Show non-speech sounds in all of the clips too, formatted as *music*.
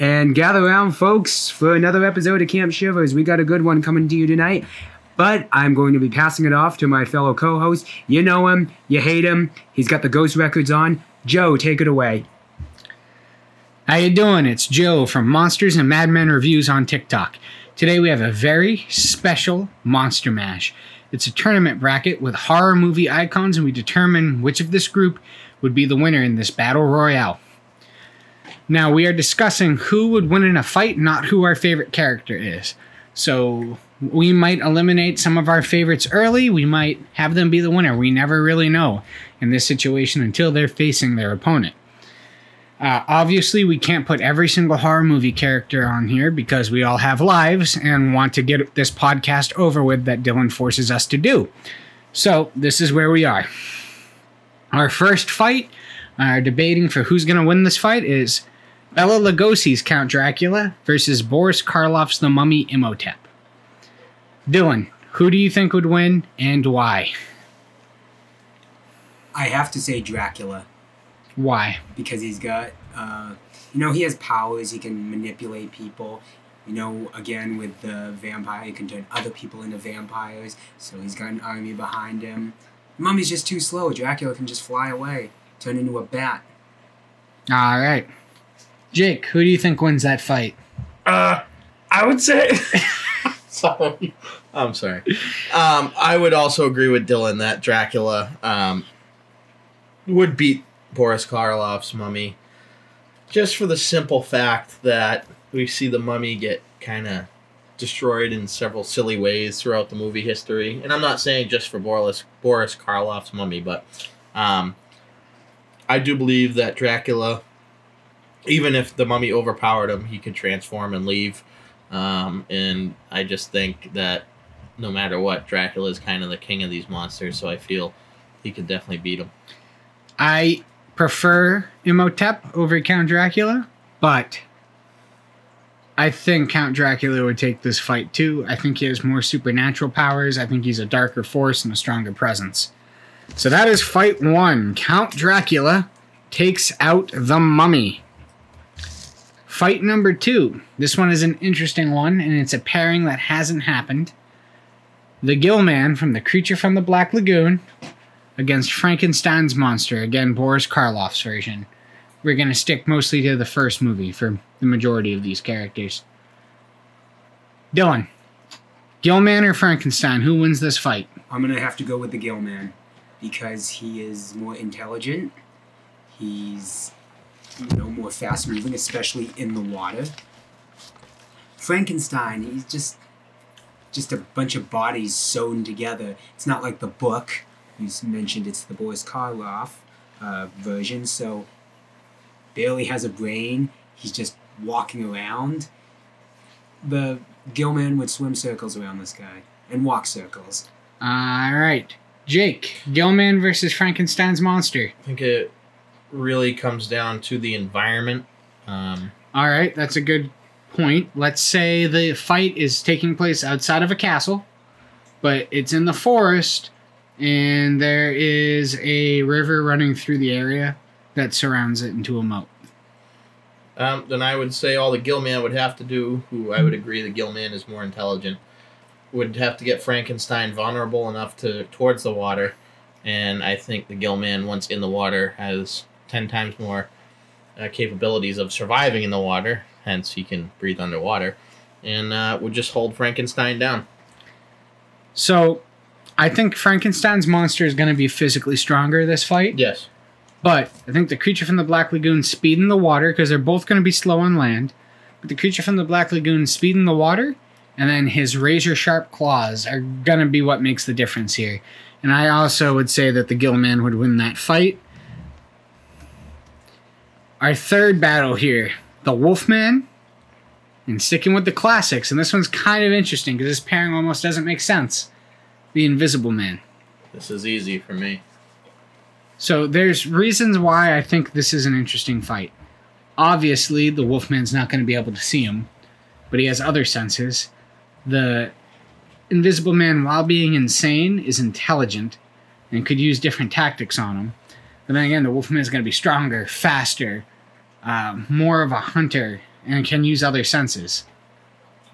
and gather around, folks, for another episode of Camp Shivers. We got a good one coming to you tonight. But I'm going to be passing it off to my fellow co-host. You know him, you hate him. He's got the Ghost Records on. Joe, take it away. How you doing? It's Joe from Monsters and Madmen Reviews on TikTok. Today we have a very special Monster Mash. It's a tournament bracket with horror movie icons, and we determine which of this group would be the winner in this battle royale. Now we are discussing who would win in a fight, not who our favorite character is. So we might eliminate some of our favorites early. We might have them be the winner. We never really know in this situation until they're facing their opponent. Uh, obviously, we can't put every single horror movie character on here because we all have lives and want to get this podcast over with that Dylan forces us to do. So, this is where we are. Our first fight, our debating for who's going to win this fight is Bela Lugosi's Count Dracula versus Boris Karloff's The Mummy Imhotep. Dylan, who do you think would win and why? I have to say Dracula. Why? Because he's got, uh, you know, he has powers. He can manipulate people. You know, again, with the vampire, he can turn other people into vampires. So he's got an army behind him. Mummy's just too slow. Dracula can just fly away, turn into a bat. All right. Jake, who do you think wins that fight? Uh, I would say. *laughs* sorry. I'm sorry. Um, I would also agree with Dylan that Dracula um, would beat Boris Karloff's mummy just for the simple fact that we see the mummy get kind of destroyed in several silly ways throughout the movie history. And I'm not saying just for Boris, Boris Karloff's mummy, but um, I do believe that Dracula, even if the mummy overpowered him, he could transform and leave. Um, and I just think that no matter what, Dracula is kind of the king of these monsters, so I feel he could definitely beat him. I prefer Imhotep over Count Dracula, but I think Count Dracula would take this fight too. I think he has more supernatural powers. I think he's a darker force and a stronger presence. So that is fight one. Count Dracula takes out the mummy. Fight number two. This one is an interesting one, and it's a pairing that hasn't happened. The Gill Man from The Creature from the Black Lagoon against Frankenstein's monster. Again, Boris Karloff's version. We're going to stick mostly to the first movie for the majority of these characters. Dylan, Gillman or Frankenstein, who wins this fight? I'm gonna have to go with the Gill Man because he is more intelligent. He's you know more fast moving, especially in the water. Frankenstein, he's just just a bunch of bodies sewn together. It's not like the book. You mentioned it's the Boris Karloff uh, version, so barely has a brain. He's just walking around. The Gillman would swim circles around this guy and walk circles. All right. Jake, Gillman versus Frankenstein's monster. I think it really comes down to the environment. Um, All right, that's a good point. Let's say the fight is taking place outside of a castle, but it's in the forest, and there is a river running through the area that surrounds it into a moat. um, then I would say all the Gillman would have to do, who I would agree the Gillman is more intelligent, would have to get Frankenstein vulnerable enough to towards the water, and I think the Gillman once in the water has ten times more uh, capabilities of surviving in the water. Hence, he can breathe underwater, and uh, would just hold Frankenstein down. So, I think Frankenstein's monster is going to be physically stronger this fight. Yes. But I think the creature from the Black Lagoon speed in the water because they're both going to be slow on land. But the creature from the Black Lagoon speed in the water, and then his razor sharp claws are going to be what makes the difference here. And I also would say that the Gillman would win that fight. Our third battle here the Wolfman. And sticking with the classics, and this one's kind of interesting because this pairing almost doesn't make sense. The Invisible Man. This is easy for me. So there's reasons why I think this is an interesting fight. Obviously, the Wolfman's not going to be able to see him, but he has other senses. The Invisible Man, while being insane, is intelligent and could use different tactics on him. But then again, the Wolfman is going to be stronger, faster, uh, more of a hunter, and can use other senses.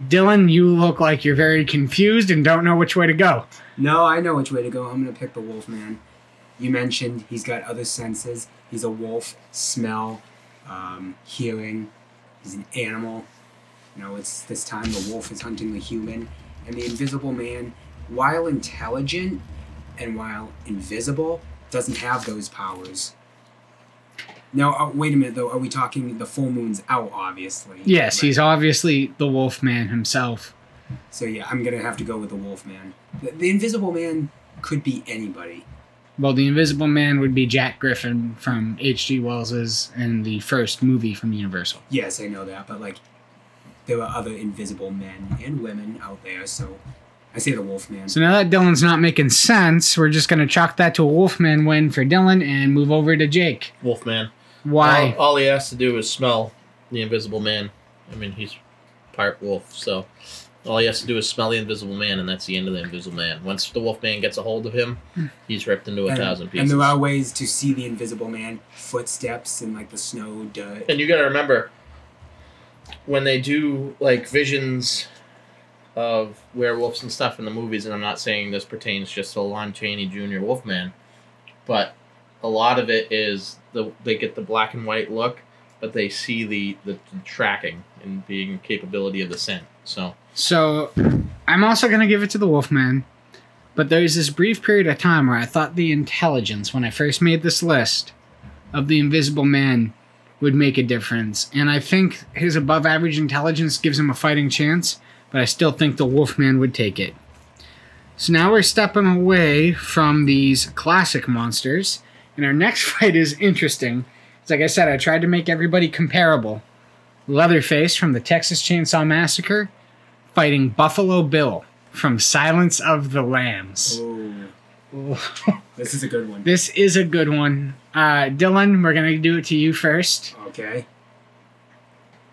Dylan, you look like you're very confused and don't know which way to go. No, I know which way to go. I'm gonna pick the wolf man. You mentioned he's got other senses. He's a wolf, smell, um, hearing. He's an animal. You know, it's this time the wolf is hunting the human, and the invisible man, while intelligent and while invisible, doesn't have those powers. Now, uh, wait a minute though. Are we talking the full moon's out? Obviously. Yes, Right. he's obviously the wolf man himself. So yeah, I'm gonna have to go with the wolf man. The, the invisible man could be anybody. Well, the Invisible Man would be Jack Griffin from H.G. Wells's and the first movie from Universal. Yes, I know that, but like, there are other invisible men and women out there, so I say the Wolfman. So now that Dylan's not making sense, we're just gonna chalk that to a Wolfman win for Dylan and move over to Jake. Wolfman. Why? All, all he has to do is smell the Invisible Man. I mean, he's part wolf, so all he has to do is smell the Invisible Man, and that's the end of the Invisible Man. Once the Wolfman gets a hold of him, he's ripped into a and, thousand and there are ways to see the invisible man, footsteps and like the snow, dirt. And you got to remember when they do like visions of werewolves and stuff in the movies, and I'm not saying this pertains just to Lon Chaney Jr. Wolfman, but a lot of it is the they get the black and white look, but they see the the, the tracking and being capability of the scent. So So I'm also gonna give it to the Wolfman, but there's this brief period of time where I thought the intelligence, when I first made this list, of the Invisible Man would make a difference, and I think his above average intelligence gives him a fighting chance, but I still think the Wolfman would take it. So now we're stepping away from these classic monsters, and our next *laughs* fight is interesting. It's like I said, I tried to make everybody comparable. Leatherface from the Texas Chainsaw Massacre fighting Buffalo Bill from Silence of the Lambs. Oh, this is a good one. this is a good one. Uh, Dylan, we're going to do it to you first. Okay.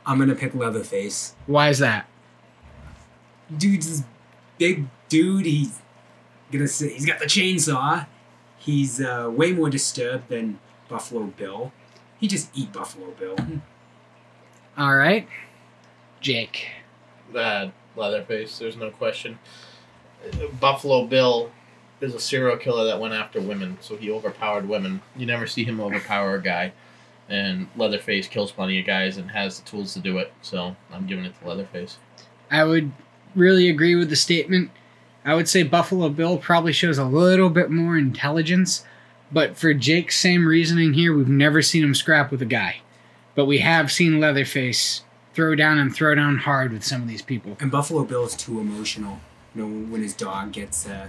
I'm gonna pick Leatherface. Why is that? Dude's this big dude. He's gonna say he's got the chainsaw. He's uh, way more disturbed than Buffalo Bill. He just eat Buffalo Bill. All right. Jake. uh, Leatherface, there's no question. Buffalo Bill is a serial killer that went after women, so he overpowered women. You never see him overpower a guy. And Leatherface kills plenty of guys and has the tools to do it, so I'm giving it to Leatherface. I would really agree with the statement. I would say Buffalo Bill probably shows a little bit more intelligence, but for Jake's same reasoning here, we've never seen him scrap with a guy. But we have seen Leatherface throw down and throw down hard with some of these people. And Buffalo Bill is too emotional. You know, when his dog gets, uh,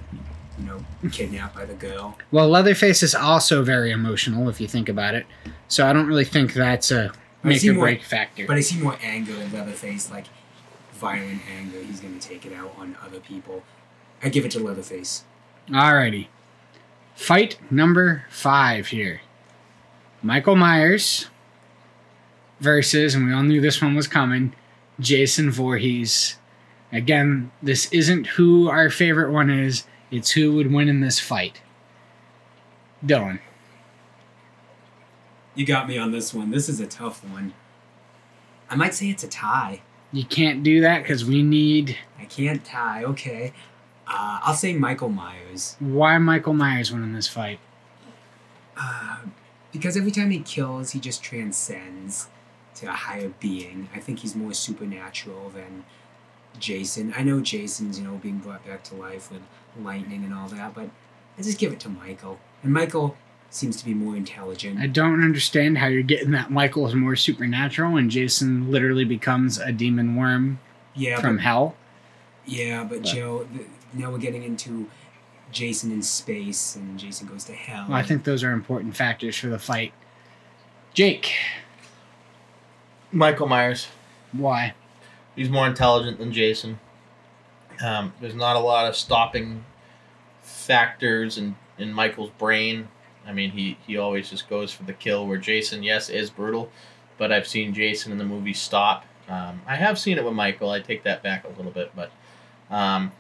you know, kidnapped by the girl. Well, Leatherface is also very emotional if you think about it. So I don't really think that's a make or more- break factor. But I see more anger in Leatherface, like violent anger. He's gonna take it out on other people. I give it to Leatherface. Alrighty. Fight number five here. Michael Myers versus, and we all knew this one was coming, Jason Voorhees. Again, this isn't who our favorite one is, it's who would win in this fight. Dylan. You got me on this one. This is a tough one. I might say it's a tie. You can't do that because we need. I can't tie. Okay. Uh, I'll say Michael Myers. Why Michael Myers winning this fight? Uh, because every time he kills, he just transcends to a higher being. I think he's more supernatural than Jason. I know Jason's, you know, being brought back to life with lightning and all that, but I just give it to Michael. And Michael seems to be more intelligent. I don't understand how you're getting that Michael is more supernatural and Jason literally becomes a demon worm yeah, from but, hell. yeah, but but- Joe, th- now we're getting into Jason in space, and Jason goes to hell. Well, I think those are important factors for the fight. Jake, Michael Myers. why? He's more intelligent than Jason. Um, there's not a lot of stopping factors in, in Michael's brain. I mean, he, he always just goes for the kill. Where Jason, yes, is brutal, but I've seen Jason in the movie stop. Um, I have seen it with Michael. I take that back a little bit, but um,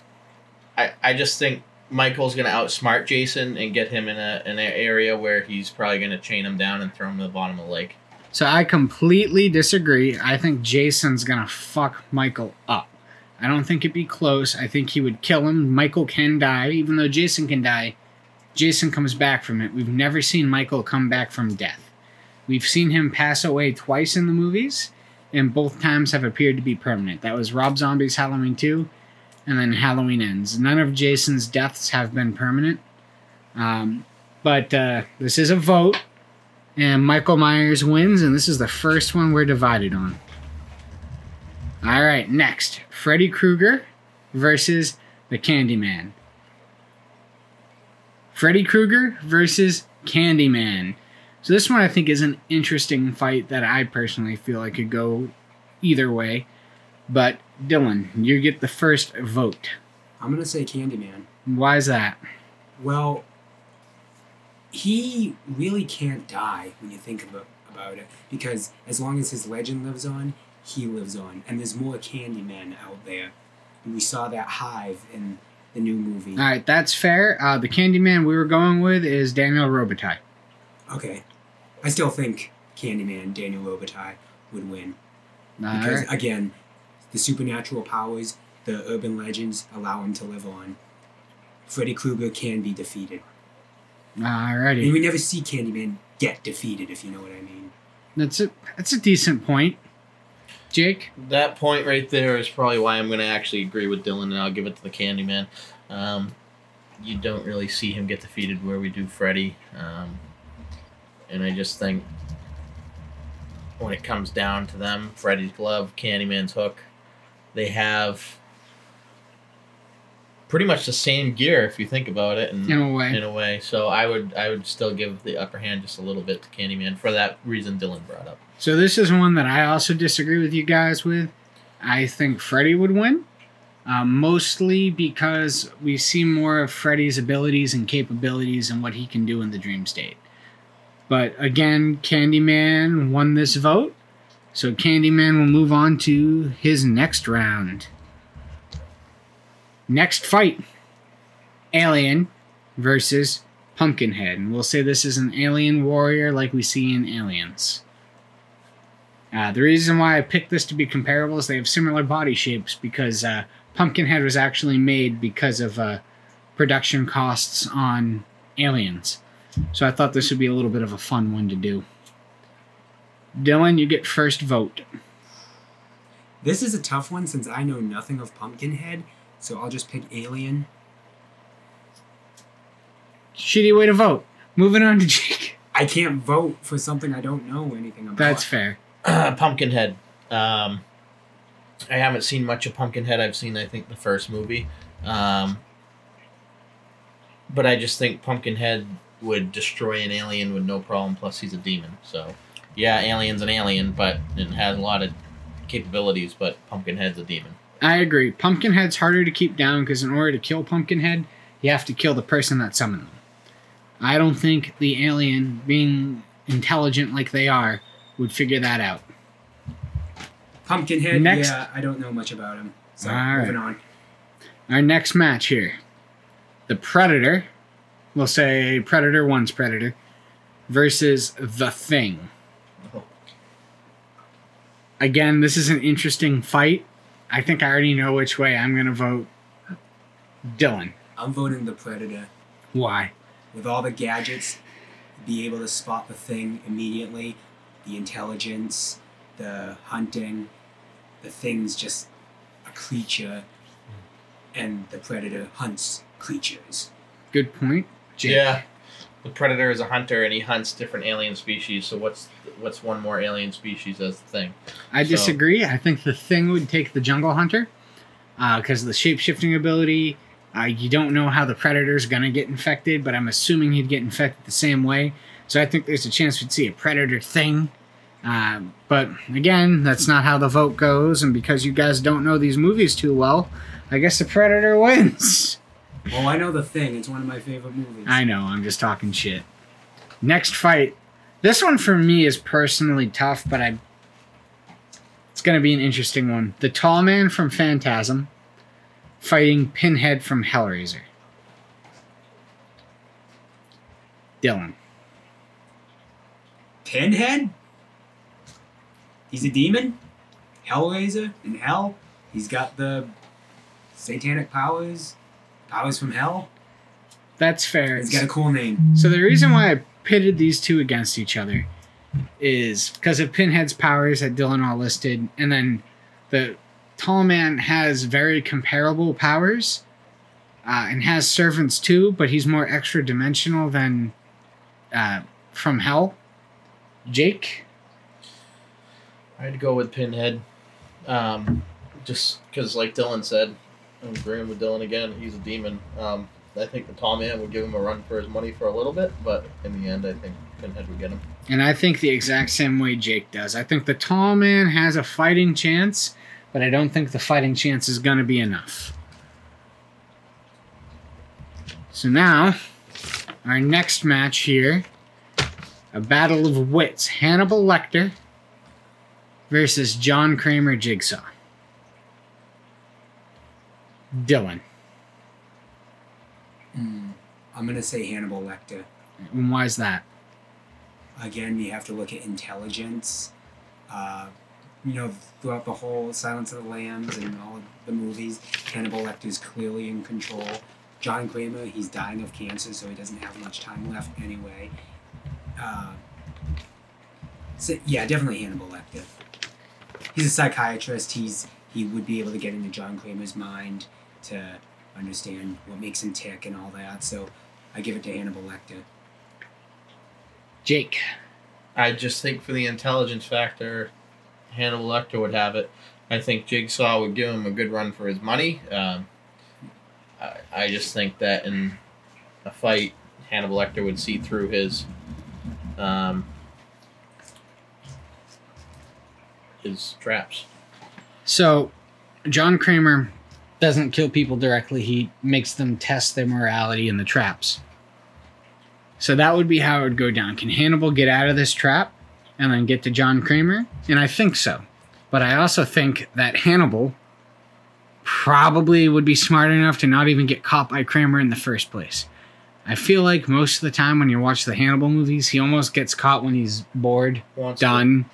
I I just think Michael's gonna outsmart Jason and get him in a in an area where he's probably gonna chain him down and throw him to the bottom of the lake. So I completely disagree. I think Jason's gonna fuck Michael up. I don't think it'd be close. I think he would kill him. Michael can die, even though Jason can die. Jason comes back from it. We've never seen Michael come back from death. We've seen him pass away twice in the movies, and both times have appeared to be permanent. That was Rob Zombie's Halloween 2, and then Halloween Ends. None of Jason's deaths have been permanent. Um, but uh, this is a vote, and Michael Myers wins, and this is the first one we're divided on. All right, next Freddy Krueger versus the Candyman. Freddy Krueger versus Candyman. So this one I think is an interesting fight that I personally feel like could go either way. But Dylan, you get the first vote. I'm gonna say Candyman. Why is that? Well, he really can't die when you think about about it because as long as his legend lives on, he lives on, and there's more Candymen out there. And we saw that hive in the new movie. All right, that's fair. Uh, the Candyman we were going with is Daniel Robitaille. Okay, I still think Candyman Daniel Robitaille would win All because right. again, the supernatural powers, the urban legends allow him to live on. Freddy Krueger can be defeated, Alrighty. and we never see Candyman get defeated, if you know what I mean. that's a that's a decent point. Jake, That point right there is probably why I'm going to actually agree with Dylan, and I'll give it to the Candyman. Um, you don't really see him get defeated where we do Freddy, um, and I just think when it comes down to them, Freddy's glove, Candyman's hook, they have pretty much the same gear if you think about it, and in a way, in a way. So I would I would still give the upper hand just a little bit to Candyman for that reason Dylan brought up. So this is one that I also disagree with you guys with. I think Freddy would win, uh, mostly because we see more of Freddy's abilities and capabilities and what he can do in the dream state. But again, Candyman won this vote, so Candyman will move on to his next round. Next fight Alien versus Pumpkinhead. And we'll say this is an alien warrior like we see in Aliens. Uh, the reason why I picked this to be comparable is they have similar body shapes because uh, Pumpkinhead was actually made because of uh, production costs on Aliens. So I thought this would be a little bit of a fun one to do. Dylan, you get first vote. This is a tough one since I know nothing of Pumpkinhead, so I'll just pick Alien. Shitty way to vote. Moving on to Jake. I can't vote for something I don't know anything about. That's fair. *clears throat* Pumpkinhead. Um, I haven't seen much of Pumpkinhead. I've seen, I think, the first movie. Um, but I just think Pumpkinhead would destroy an alien with no problem. Plus, he's a demon. So, yeah, Alien's an alien, but it has a lot of capabilities. But Pumpkinhead's a demon. I agree. Pumpkinhead's harder to keep down because in order to kill Pumpkinhead, you have to kill the person that summoned them. I don't think the alien, being intelligent like they are, would figure that out. Pumpkinhead. Next. Yeah, I don't know much about him. So All moving right. on. Our next match here the Predator, we'll say Predator 1's Predator, versus The Thing. Again, this is an interesting fight. I think I already know which way I'm going to vote. Dylan. I'm voting the Predator. Why? With all the gadgets, be able to spot the thing immediately. The intelligence, the hunting, the thing's just a creature, and the Predator hunts creatures. Good point. Jake. Yeah. The predator is a hunter, and he hunts different alien species. So what's what's one more alien species as the thing? I So- disagree. I think the thing would take the jungle hunter because of the shape shifting ability. Uh, you don't know how the predator's gonna get infected, but I'm assuming he'd get infected the same way. So I think there's a chance we'd see a predator thing. Uh, but again, that's not how the vote goes, and because you guys don't know these movies too well, I guess the predator *laughs* wins. Well, I know the thing. It's one of my favorite movies. I know, I'm just talking shit. Next fight. This one for me is personally tough, but I it's gonna be an interesting one. The tall man from Phantasm fighting Pinhead from Hellraiser. Dylan. Pinhead? he's a demon, Hellraiser in hell. He's got the satanic powers, powers from hell. That's fair. He's got a cool name. So the reason why I pitted these two against each other is because of Pinhead's powers that Dylan all listed, and then the Tall Man has very comparable powers, uh, and has servants too, but he's more extra dimensional than uh, from Hell. Jake, I'd go with Pinhead. Um, just because, like Dylan said, I'm agreeing with Dylan again. He's a demon. Um, I think the tall man would give him a run for his money for a little bit, but in the end, I think Pinhead would get him. and I think the exact same way Jake does. I think the Tall Man has a fighting chance, but I don't think the fighting chance is going to be enough. So now, our next match here a battle of wits Hannibal Lecter versus John Kramer Jigsaw. Dylan. Mm, I'm gonna say Hannibal Lecter. And why is that? Again, you have to look at intelligence. Uh, you know, throughout the whole Silence of the Lambs and all of the movies, Hannibal Lecter is clearly in control. John Kramer, he's dying of cancer, so he doesn't have much time left anyway. Uh, so yeah, definitely Hannibal Lecter. He's a psychiatrist. He's he would be able to get into John Kramer's mind to understand what makes him tick and all that. So I give it to Hannibal Lecter. Jake. I just think for the intelligence factor, Hannibal Lecter would have it. I think Jigsaw would give him a good run for his money. Um, I, I just think that in a fight, Hannibal Lecter would see through his um, his traps. So, John Kramer doesn't kill people directly. He makes them test their morality in the traps. So that would be how it would go down. Can Hannibal get out of this trap and then get to John Kramer? And I think so. But I also think that Hannibal probably would be smart enough to not even get caught by Kramer in the first place. I feel like most of the time when you watch the Hannibal movies, he almost gets caught when he's bored Wants done.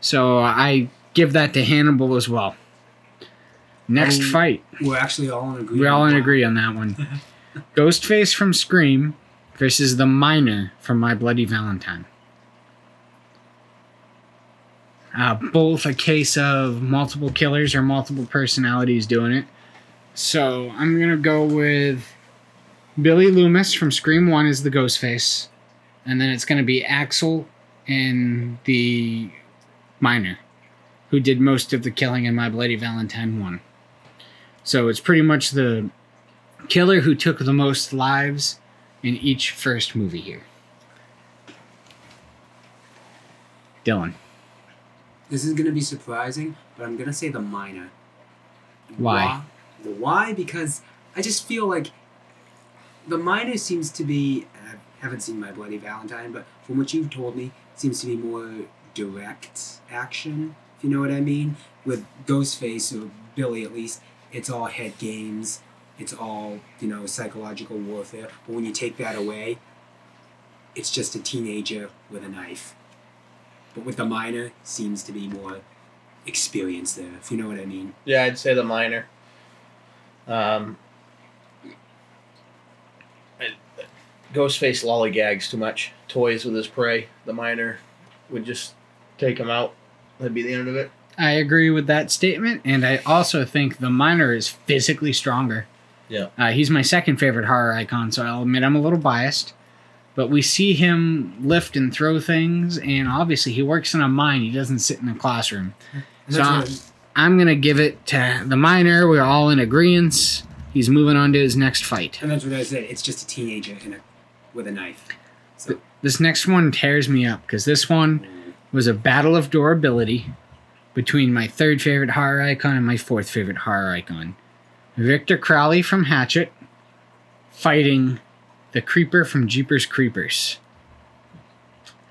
So I give that to Hannibal as well. Next Um, fight. We're actually all in agreement. We're all in agree on that one. *laughs* Ghostface from Scream versus the Miner from My Bloody Valentine. Uh, both a case of multiple killers or multiple personalities doing it. So I'm gonna go with Billy Loomis from Scream One is the Ghostface, and then it's gonna be Axel and the Miner, who did most of the killing in My Bloody Valentine One. So it's pretty much the killer who took the most lives in each first movie here. Dylan. This is gonna be surprising, but I'm gonna say the miner. Why? Why? Why? Because I just feel like the miner seems to be. I haven't seen My Bloody Valentine, but from what you've told me, seems to be more direct action. If you know what I mean. With Ghostface or Billy, at least, it's all head games. It's all you know psychological warfare. But when you take that away, it's just a teenager with a knife. But with the miner, seems to be more experience there. If you know what I mean. Yeah, I'd say the miner. Um, I- Ghostface lollygags too much, toys with his prey. The miner would just take him out. That'd be the end of it. I agree with that statement, and I also think the miner is physically stronger. Yeah. Uh, he's my second favorite horror icon, so I'll admit I'm a little biased. But we see him lift and throw things, and obviously he works in a mine. He doesn't sit in a classroom. So- that's what- I'm gonna give it to the miner. We're all in agreement. He's moving on to his next fight. and that's what I said. It's just a teenager in a with a knife. So This next one tears me up because this one was a battle of durability between my third favorite horror icon and my fourth favorite horror icon. Victor Crowley from Hatchet fighting the Creeper from Jeepers Creepers.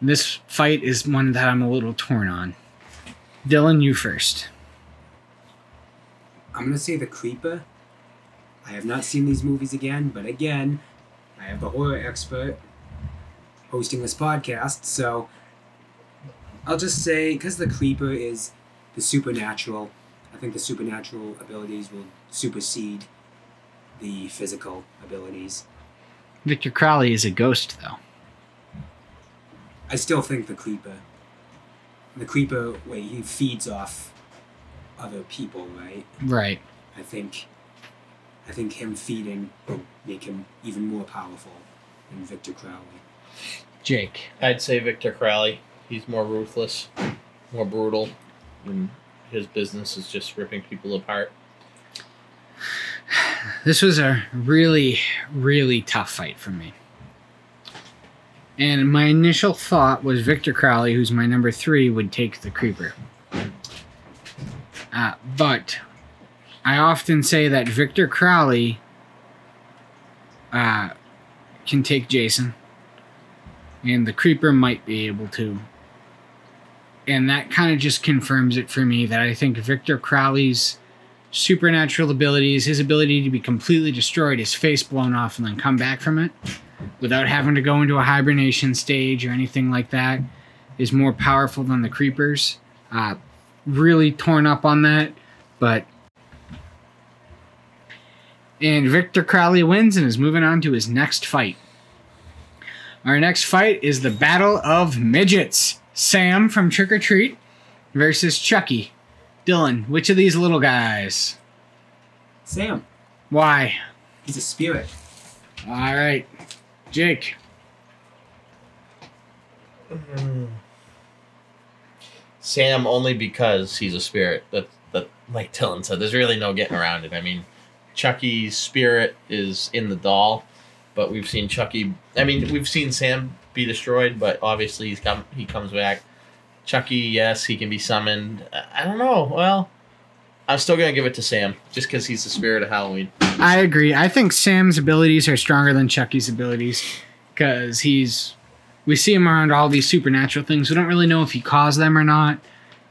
This fight is one that I'm a little torn on. Dylan, you first. I'm gonna say the creeper. I have not seen these movies again, but again, I am the horror expert hosting this podcast, so I'll just say because the creeper is the supernatural. I think the supernatural abilities will supersede the physical abilities. Victor Crowley is a ghost, though. I still think the creeper. The creeper, wait, he feeds off other people, right? Right. I think. I think him feeding make him even more powerful than Victor Crowley. Jake. I'd say Victor Crowley. He's more ruthless, more brutal, and his business is just ripping people apart. *sighs* This was a really, really tough fight for me. And my initial thought was Victor Crowley, who's my number three, would take the creeper. Uh, but I often say that Victor Crowley uh, can take Jason, and the creeper might be able to. And that kind of just confirms it for me that I think Victor Crowley's supernatural abilities, his ability to be completely destroyed, his face blown off, and then come back from it without having to go into a hibernation stage or anything like that, is more powerful than the creepers. Uh, really torn up on that, but. And Victor Crowley wins and is moving on to his next fight. Our next fight is the Battle of Midgets. Sam from Trick or Treat versus Chucky. Dylan, which of these little guys? Sam, Why? he's a spirit. All right, Jake. Sam only because he's a spirit. That that like Dylan said, there's really no getting around it. I mean, Chucky's spirit is in the doll, but we've seen Chucky. I mean, we've seen Sam be destroyed, but obviously he's come. He comes back. Chucky, yes, he can be summoned. I- don't know. Well, I'm still gonna give it to Sam just because he's the spirit of Halloween. I agree. I think Sam's abilities are stronger than Chucky's abilities because he's. We see him around all these supernatural things. We don't really know if he caused them or not.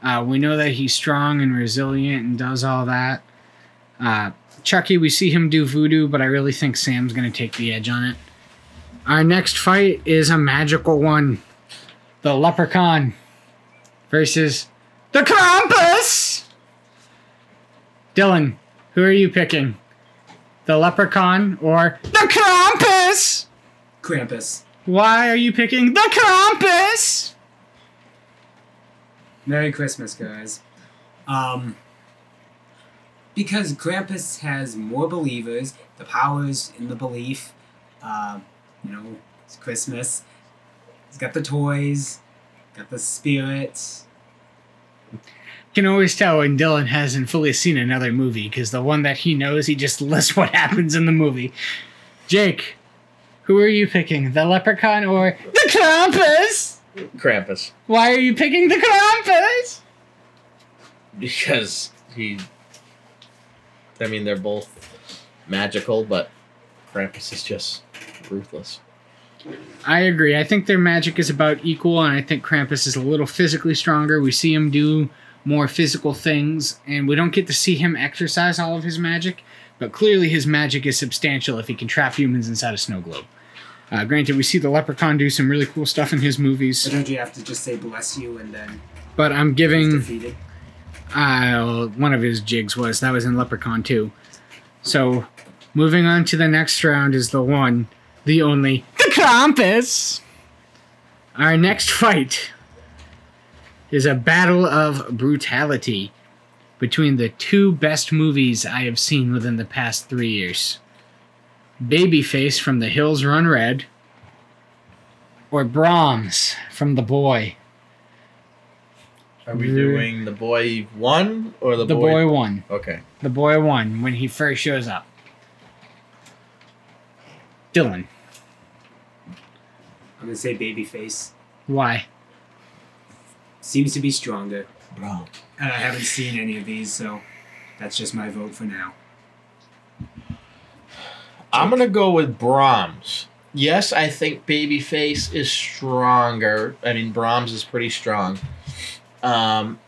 Uh, we know that he's strong and resilient and does all that. Uh, Chucky, we see him do voodoo, but I really think Sam's going to take the edge on it. Our next fight is a magical one the Leprechaun versus the Krampus! Dylan, who are you picking? The Leprechaun or the Krampus? Krampus. Why are you picking the Krampus? Merry Christmas, guys. Um, because Krampus has more believers, the powers in the belief. Uh, you know, it's Christmas. He's got the toys, got the spirits. Can always tell when Dylan hasn't fully seen another movie because the one that he knows, he just *laughs* lists what happens in the movie. Jake, who are you picking? The Leprechaun or the Krampus? Krampus, Why are you picking the Krampus? because he. I mean, they're both magical, but Krampus is just ruthless. I agree. I think their magic is about equal, and I think Krampus is a little physically stronger. We see him do more physical things, and we don't get to see him exercise all of his magic, but clearly his magic is substantial if he can trap humans inside a snow globe. Uh, granted, we see the Leprechaun do some really cool stuff in his So movies, don't you have to just say bless you and then but I'm he's giving defeated? Uh, one of his jigs was that was in Leprechaun 2. So, moving on to the next round is the one, the only, the Krampus. Our next fight is a battle of brutality between the two best movies I have seen within the past three years Babyface from The Hills Run Red, or Brahms from The Boy. Are we doing the boy one or the, The Boy one? Okay. The boy one when he first shows up. Dylan, I'm gonna say babyface. why? Seems to be stronger. Bro. And I haven't seen any of these, so that's just my vote for now. I'm gonna go with Brahms. Yes, I think Babyface is stronger. I mean, Brahms is pretty strong. Um,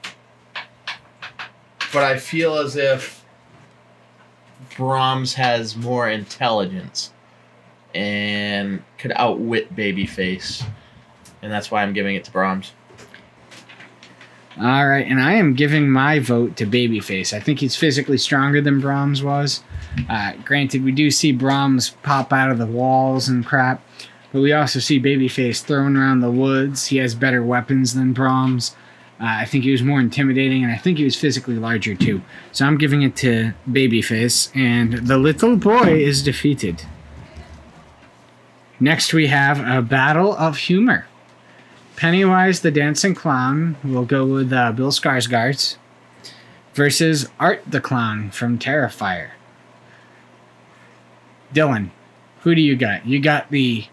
but I feel as if Brahms has more intelligence and could outwit Babyface, and that's why I'm giving it to Brahms. All right, and I am giving my vote to Babyface. I think he's physically stronger than Brahms was. Uh, granted, we do see Brahms pop out of the walls and crap, but we also see Babyface thrown around the woods. He has better weapons than Brahms. Uh, I think he was more intimidating, and I think he was physically larger too. So I'm giving it to Babyface, and the little boy is defeated. Next, we have a battle of humor. Pennywise the Dancing Clown will go with uh, Bill Skarsgård versus Art the Clown from Terrifier. Dylan, who do you got? You got the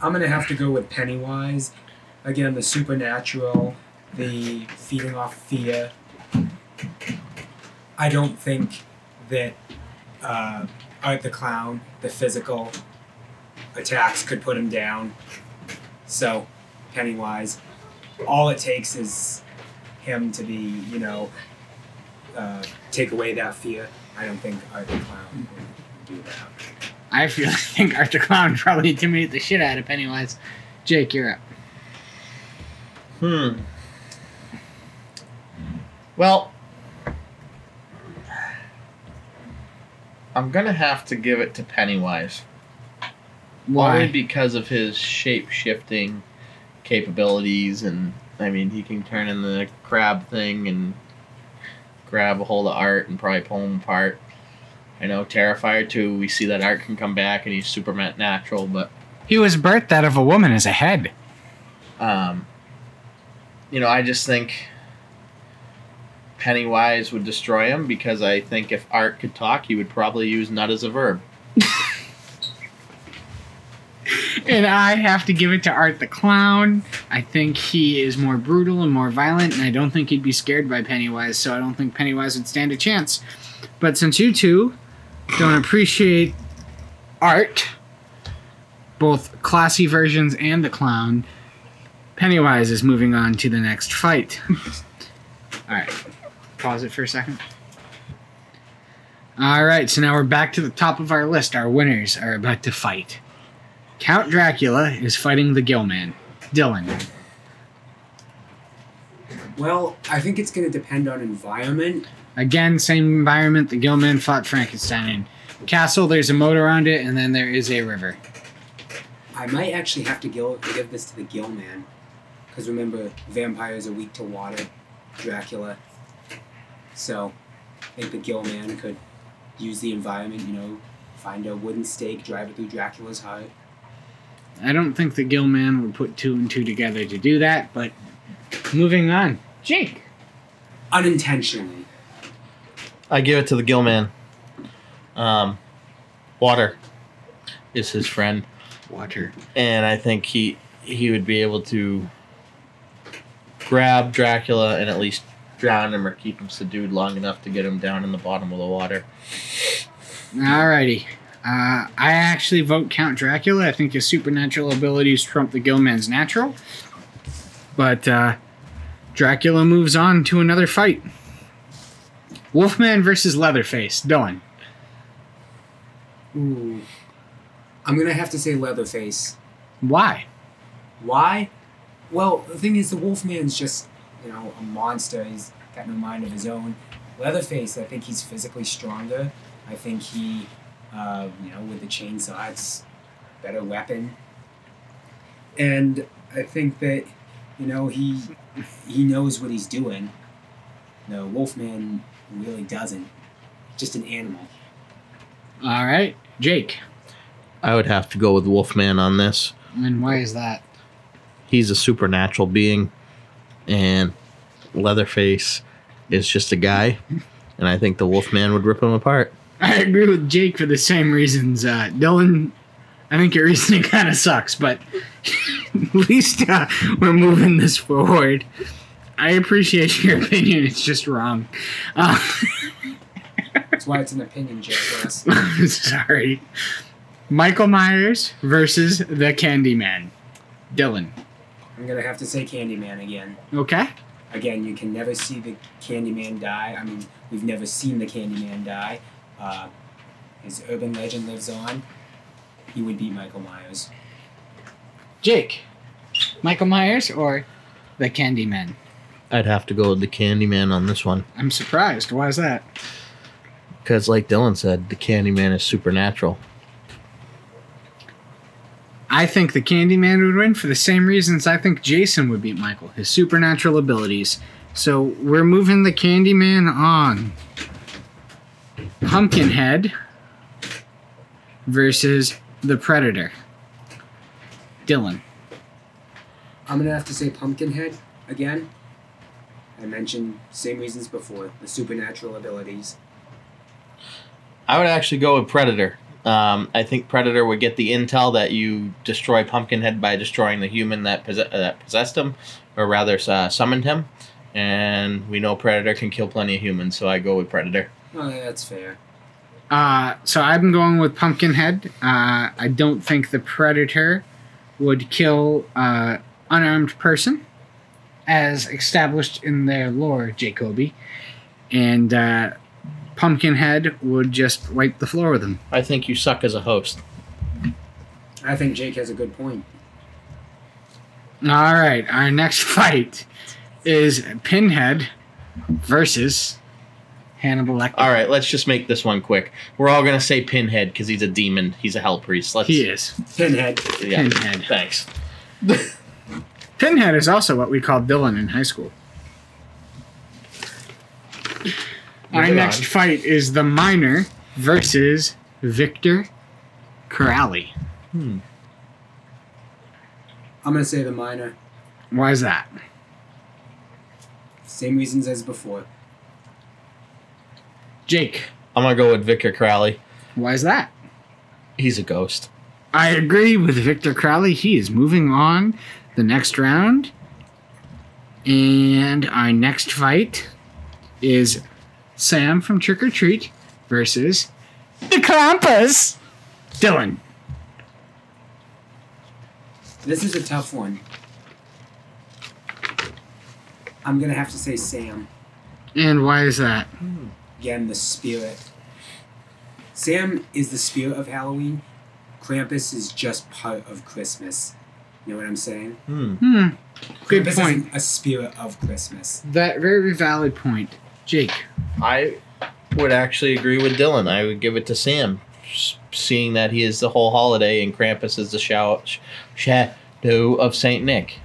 I'm gonna have to go with Pennywise. Again, the supernatural, the feeding off fear. I don't think that uh, Art the Clown, the physical attacks could put him down. So, Pennywise, all it takes is him to be, you know, uh, take away that fear. I don't think Art the Clown would do that. I feel I *laughs* think Art the Clown would probably intimidate the shit out of Pennywise. Jake, you're up. Hmm. Well, I'm gonna have to give it to Pennywise. Only Why? because of his shape shifting capabilities, and I mean, he can turn into the crab thing and grab a hold of Art and probably pull him apart. I know Terrifier too. We see that Art can come back and he's super natural, but He was birthed out of a woman as a head. um, you know, I just think Pennywise would destroy him because I think if Art could talk, he would probably use nut as a verb. *laughs* And I have to give it to Art the Clown. I think he is more brutal and more violent, and I don't think he'd be scared by Pennywise, so I don't think Pennywise would stand a chance. But since you two don't appreciate Art, both classy versions and the clown, Pennywise is moving on to the next fight. *laughs* Alright, pause it for a second. Alright, so now we're back to the top of our list. Our winners are about to fight. Count Dracula is fighting the Gillman. Dylan. Well, I think it's going to depend on environment. Again, same environment the Gillman fought Frankenstein in. Castle, there's a moat around it, and then there is a river. I might actually have to give this to the Gillman. Because remember, vampires are weak to water, Dracula. So, I think the Gill Man could use the environment, you know, find a wooden stake, drive it through Dracula's heart. I don't think the Gill Man would put two and two together to do that, but moving on. Jake. Unintentionally. I give it to the Gillman. Um, water is his friend, Water. and I think he he would be able to grab Dracula and at least drown him or keep him subdued long enough to get him down in the bottom of the water. Alrighty. Uh, I actually vote Count Dracula. I think his supernatural abilities trump the Gillman's natural. But uh, Dracula moves on to another fight. Wolfman versus Leatherface. Dylan. Ooh. I'm gonna have to say Leatherface. Why? Why? Well, the thing is, the Wolfman's just, you know, a monster. He's got no mind of his own. Leatherface, I think he's physically stronger. I think he, uh, you know, with the chainsaw, it's better weapon. And I think that, you know, he he knows what he's doing. The Wolfman really doesn't. Just an animal. All right. Jake. I would have to go with Wolfman on this. And why is that? He's a supernatural being, and Leatherface is just a guy, and I think the Wolfman would rip him apart. I agree with Jake for the same reasons. Uh, Dylan, I think your reasoning *laughs* kind of sucks, but *laughs* at least uh, we're moving this forward. I appreciate your opinion. It's just wrong. Uh, That's why it's an opinion, Jake. *laughs* I'm sorry. Michael Myers versus the Candyman. Dylan. I'm gonna have to say Candyman again. Okay. Again, you can never see the Candyman die. I mean, we've never seen the Candyman die. Uh, his urban legend lives on. He would beat Michael Myers. Jake. Michael Myers or the Candyman? I'd have to go with the Candyman on this one. I'm surprised. Why is that? Because, like Dylan said, the Candyman is supernatural. I think the Candyman would win for the same reasons I think Jason would beat Michael his supernatural abilities. So we're moving the Candyman on. Pumpkinhead versus the Predator. Dylan. I'm gonna have to say Pumpkinhead again. I mentioned same reasons before the supernatural abilities. I would actually go with Predator. Um, I think Predator would get the intel that you destroy Pumpkinhead by destroying the human that, posse- uh, that possessed him, or rather uh, summoned him. And we know Predator can kill plenty of humans, so I go with Predator. Oh, yeah, that's fair. Uh, so I'm going with Pumpkinhead. Uh, I don't think the Predator would kill uh, unarmed person, as established in their lore, Jacoby. And uh, Pumpkinhead would just wipe the floor with him. I think you suck as a host. I think Jake has a good point. All right, our next *laughs* fight is Pinhead versus Hannibal Lecter. All right, let's just make this one quick. We're all gonna say Pinhead because he's a demon. He's a hell priest. Let's. He is. Pinhead. Yeah, Pinhead. Thanks. *laughs* Pinhead is also what we called Dylan in high school. Our next on. fight is the Miner versus Victor Crowley. Hmm. I'm gonna say the Miner. Why is that? Same reasons as before. Jake, I'm gonna go with Victor Crowley. why is that? He's a ghost. I agree with Victor Crowley. He is moving on the next round. And our next fight is Sam from Trick or Treat versus the Krampus. Dylan. This is a tough one. I'm gonna have to say Sam. And why is that? Again, the spirit. Sam is the spirit of Halloween. Krampus is just part of Christmas. You know what I'm saying? Hmm. Hmm. Good Krampus point. isn't a spirit of Christmas. That very valid point. Jake. I would actually agree with Dylan. I would give it to Sam, seeing that he is the whole holiday and Krampus is the shadow of Saint Nick.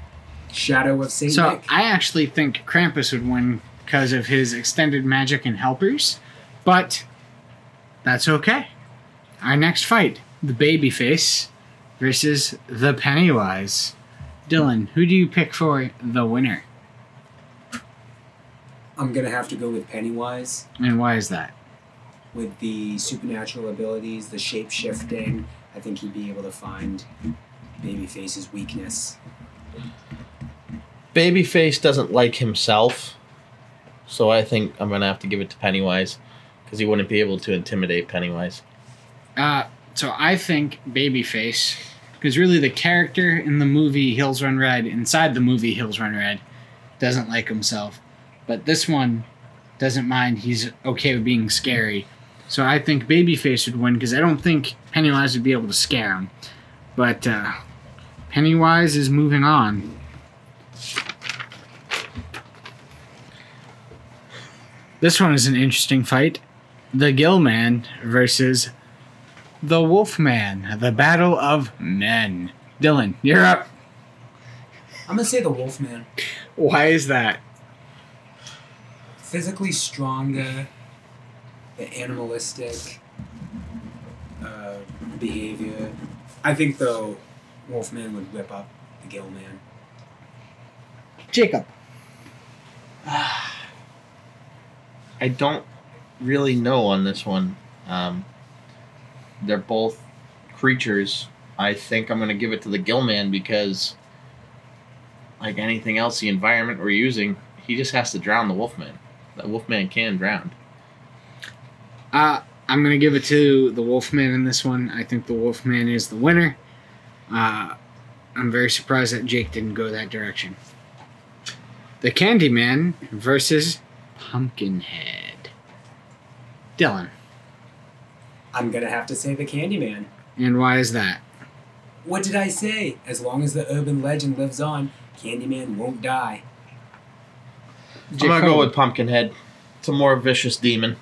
Shadow of Saint So Nick. I actually think Krampus would win because of his extended magic and helpers, but that's okay. Our next fight, the Babyface versus the Pennywise. Dylan, who do you pick for the winner, I'm gonna have to go with Pennywise and why is that? with the supernatural abilities, the shape shifting. I think he'd be able to find Babyface's weakness. Babyface doesn't like himself, so I think I'm gonna have to give it to Pennywise because he wouldn't be able to intimidate Pennywise. Uh, so I think Babyface, because really the character in the movie Hills Run Red, inside the movie Hills Run Red, doesn't like himself, but this one doesn't mind. He's okay with being scary. So I think Babyface would win because I don't think Pennywise would be able to scare him. But uh, Pennywise is moving on. This one is an interesting fight. The Gill Man versus the Wolf Man. the Battle of Men. Dylan, you're up. I'm gonna say the Wolf Man. Why is that? Physically stronger, the animalistic uh, behavior. I think though, Wolfman would rip up the Gill Man. Jacob. I don't really know on this one. Um, they're both creatures. I think I'm gonna give it to the Gillman because, like anything else, the environment we're using, he just has to drown the Wolfman. The Wolfman can drown. Uh, I'm going to give it to the Wolfman in this one. I think the Wolfman is the winner. Uh, I'm very surprised that Jake didn't go that direction. The Candyman versus Pumpkinhead. Dylan. I'm gonna have to say the Candyman. And why is that? What did I say? As long as the urban legend lives on, Candyman won't die. I'm gonna Jacob. go with Pumpkinhead. It's a more vicious demon.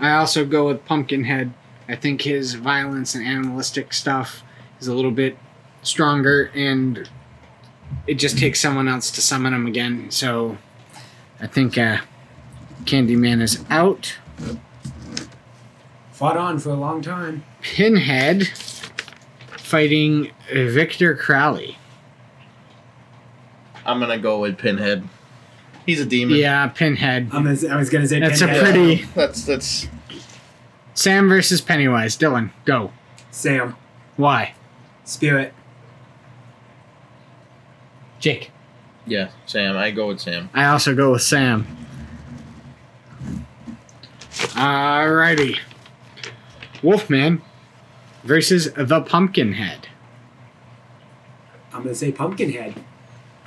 I also go with Pumpkinhead. I think his violence and animalistic stuff is a little bit stronger, and it just takes someone else to summon him again. So I think uh, Candyman is out. Fought on for a long time. Pinhead fighting Victor Crowley. I'm gonna go with Pinhead. He's a demon. Yeah, Pinhead. I'm gonna, I was gonna say That's a pretty- That's that's. Sam versus Pennywise. Dylan, go. Sam. Why? Spirit. Jake. Yeah, Sam. I go with Sam. I also go with Sam. Alrighty. Wolfman versus the Pumpkinhead. I'm gonna say Pumpkinhead.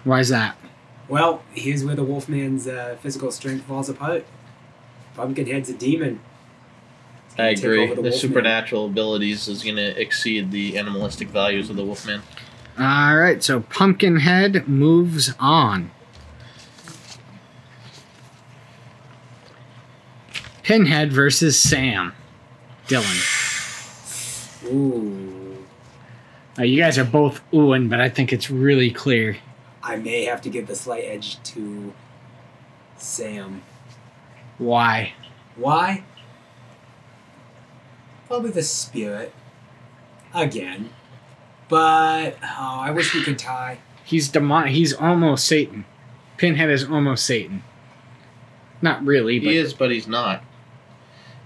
Why is that? Well, here's where the Wolfman's uh, physical strength falls apart. Pumpkinhead's a demon. He's I agree. over The, supernatural abilities is gonna exceed the animalistic values of the Wolfman. Alright, so Pumpkinhead moves on. Pinhead versus Sam. Dylan. Ooh. Uh, you guys are both oohing, but I think it's really clear. I may have to give the slight edge to Sam. Why? Why? Probably the spirit. Again. But oh, I wish we could tie. He's demon. He's almost Satan. Pinhead is almost Satan. Not really, but He is, but he's not.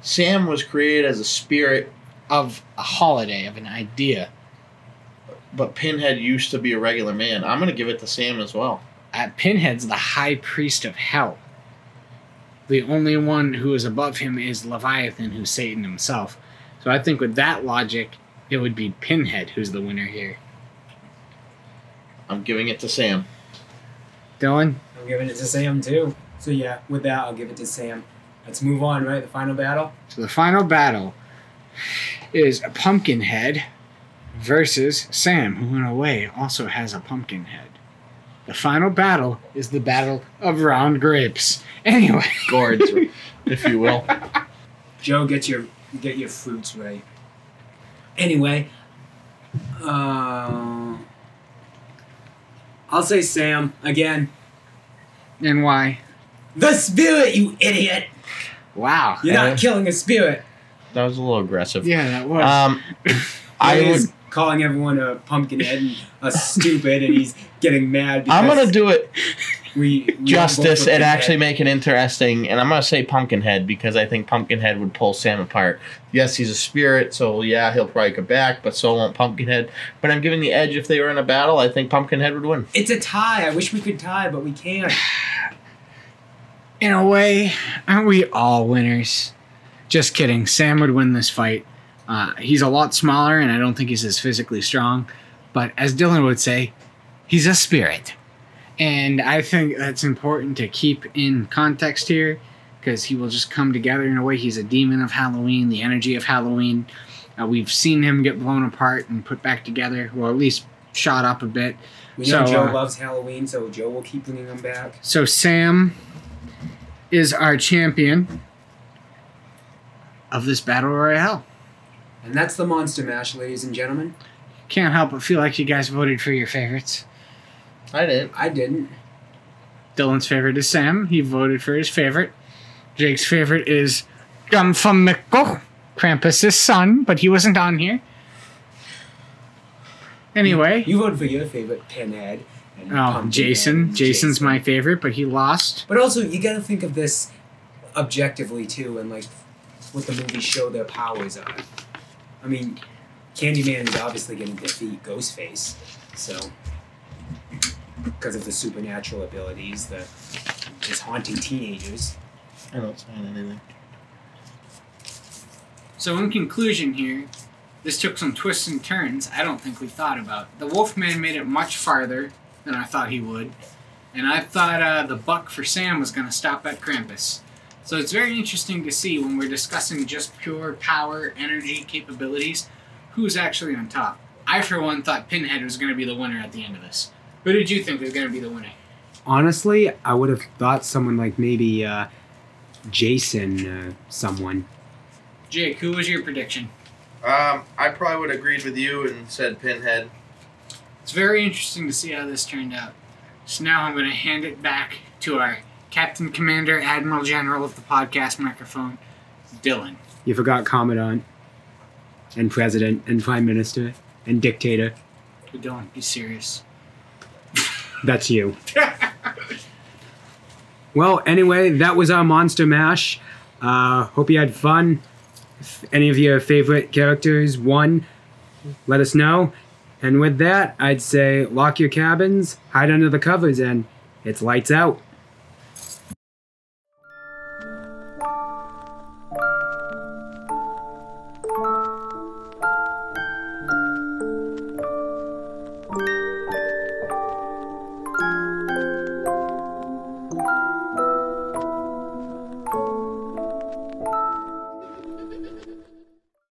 Sam was created as a spirit, of a holiday, of an idea. But Pinhead used to be a regular man. I'm gonna give it to Sam as well. Uh, Pinhead's the high priest of hell. The only one who is above him is Leviathan, who's Satan himself. So I think with that logic, it would be Pinhead who's the winner here. I'm giving it to Sam. Dylan, I'm giving it to Sam too. So yeah, with that I'll give it to Sam. Let's move on, right? The final battle. so the final battle is a Pumpkinhead versus Sam, who in a way also has a pumpkin head. The final battle is the battle of round grapes. Anyway, *laughs* Gourds, if you will. Joe, get your get your fruits right. Anyway, uh, I'll say Sam again. and why? The spirit, you idiot! Wow. You're Uh, not killing a spirit. That was a little aggressive. Yeah, that was. Um, I He would. Is calling everyone a pumpkinhead and a stupid, and he's getting mad. Because I'm gonna do it we, we justice and actually make it interesting. And I'm gonna say Pumpkinhead because I think Pumpkinhead would pull Sam apart. Yes, he's a spirit, so yeah, he'll probably come back, but so won't Pumpkinhead. But I'm giving the edge if they were in a battle. I think Pumpkinhead would win. It's a tie. I wish we could tie, but we can't. *sighs* In a way, aren't we all winners? Just kidding. Sam would win this fight. Uh, he's a lot smaller, and I don't think he's as physically strong. But as Dylan would say, he's a spirit. And I think that's important to keep in context here because he will just come together in a way. He's a demon of Halloween, the energy of Halloween. Uh, we've seen him get blown apart and put back together, or at least shot up a bit. We know Joe uh, loves Halloween, so Joe will keep bringing him back. So Sam is our champion of this battle royale. And that's the Monster Mash, ladies and gentlemen. Can't help but feel like you guys voted for your favorites. I didn't. I didn't. Dylan's favorite is Sam. He voted for his favorite. Jake's favorite is Gumfamiko, Krampus's son, but he wasn't on here. Anyway, You voted for your favorite Pinhead. And oh, Jason. and Jason's Jason. my favorite, but he lost. But also, you gotta think of this objectively too, and like what the movies show their powers are. I mean, Candyman is obviously going to defeat Ghostface, so because of the supernatural abilities, the just haunting teenagers. I don't sign anything. So, in conclusion, here, this took some twists and turns I don't think we thought about. The Wolfman made it much farther than I thought he would, and I thought uh, the buck for Sam was going to stop at Krampus. So, it's very interesting to see when we're discussing just pure power, energy, capabilities, who's actually on top. I, for one, thought Pinhead was going to be the winner at the end of this. Who did you think was going to be the winner? honestly, I would have thought someone like maybe uh, Jason or someone. Jake, who was your prediction? Um, I probably would have agreed with you and said Pinhead. It's very interesting to see how this turned out. So now I'm going to hand it back to our Captain Commander Admiral General of the podcast microphone, Dylan. You forgot Commandant, and President, and Prime Minister, and Dictator. But Dylan, be serious. That's you. *laughs* well, anyway, that was our Monster Mash. Uh, hope you had fun. If any of your favorite characters won, let us know. And with that, I'd say lock your cabins, hide under the covers, and it's lights out.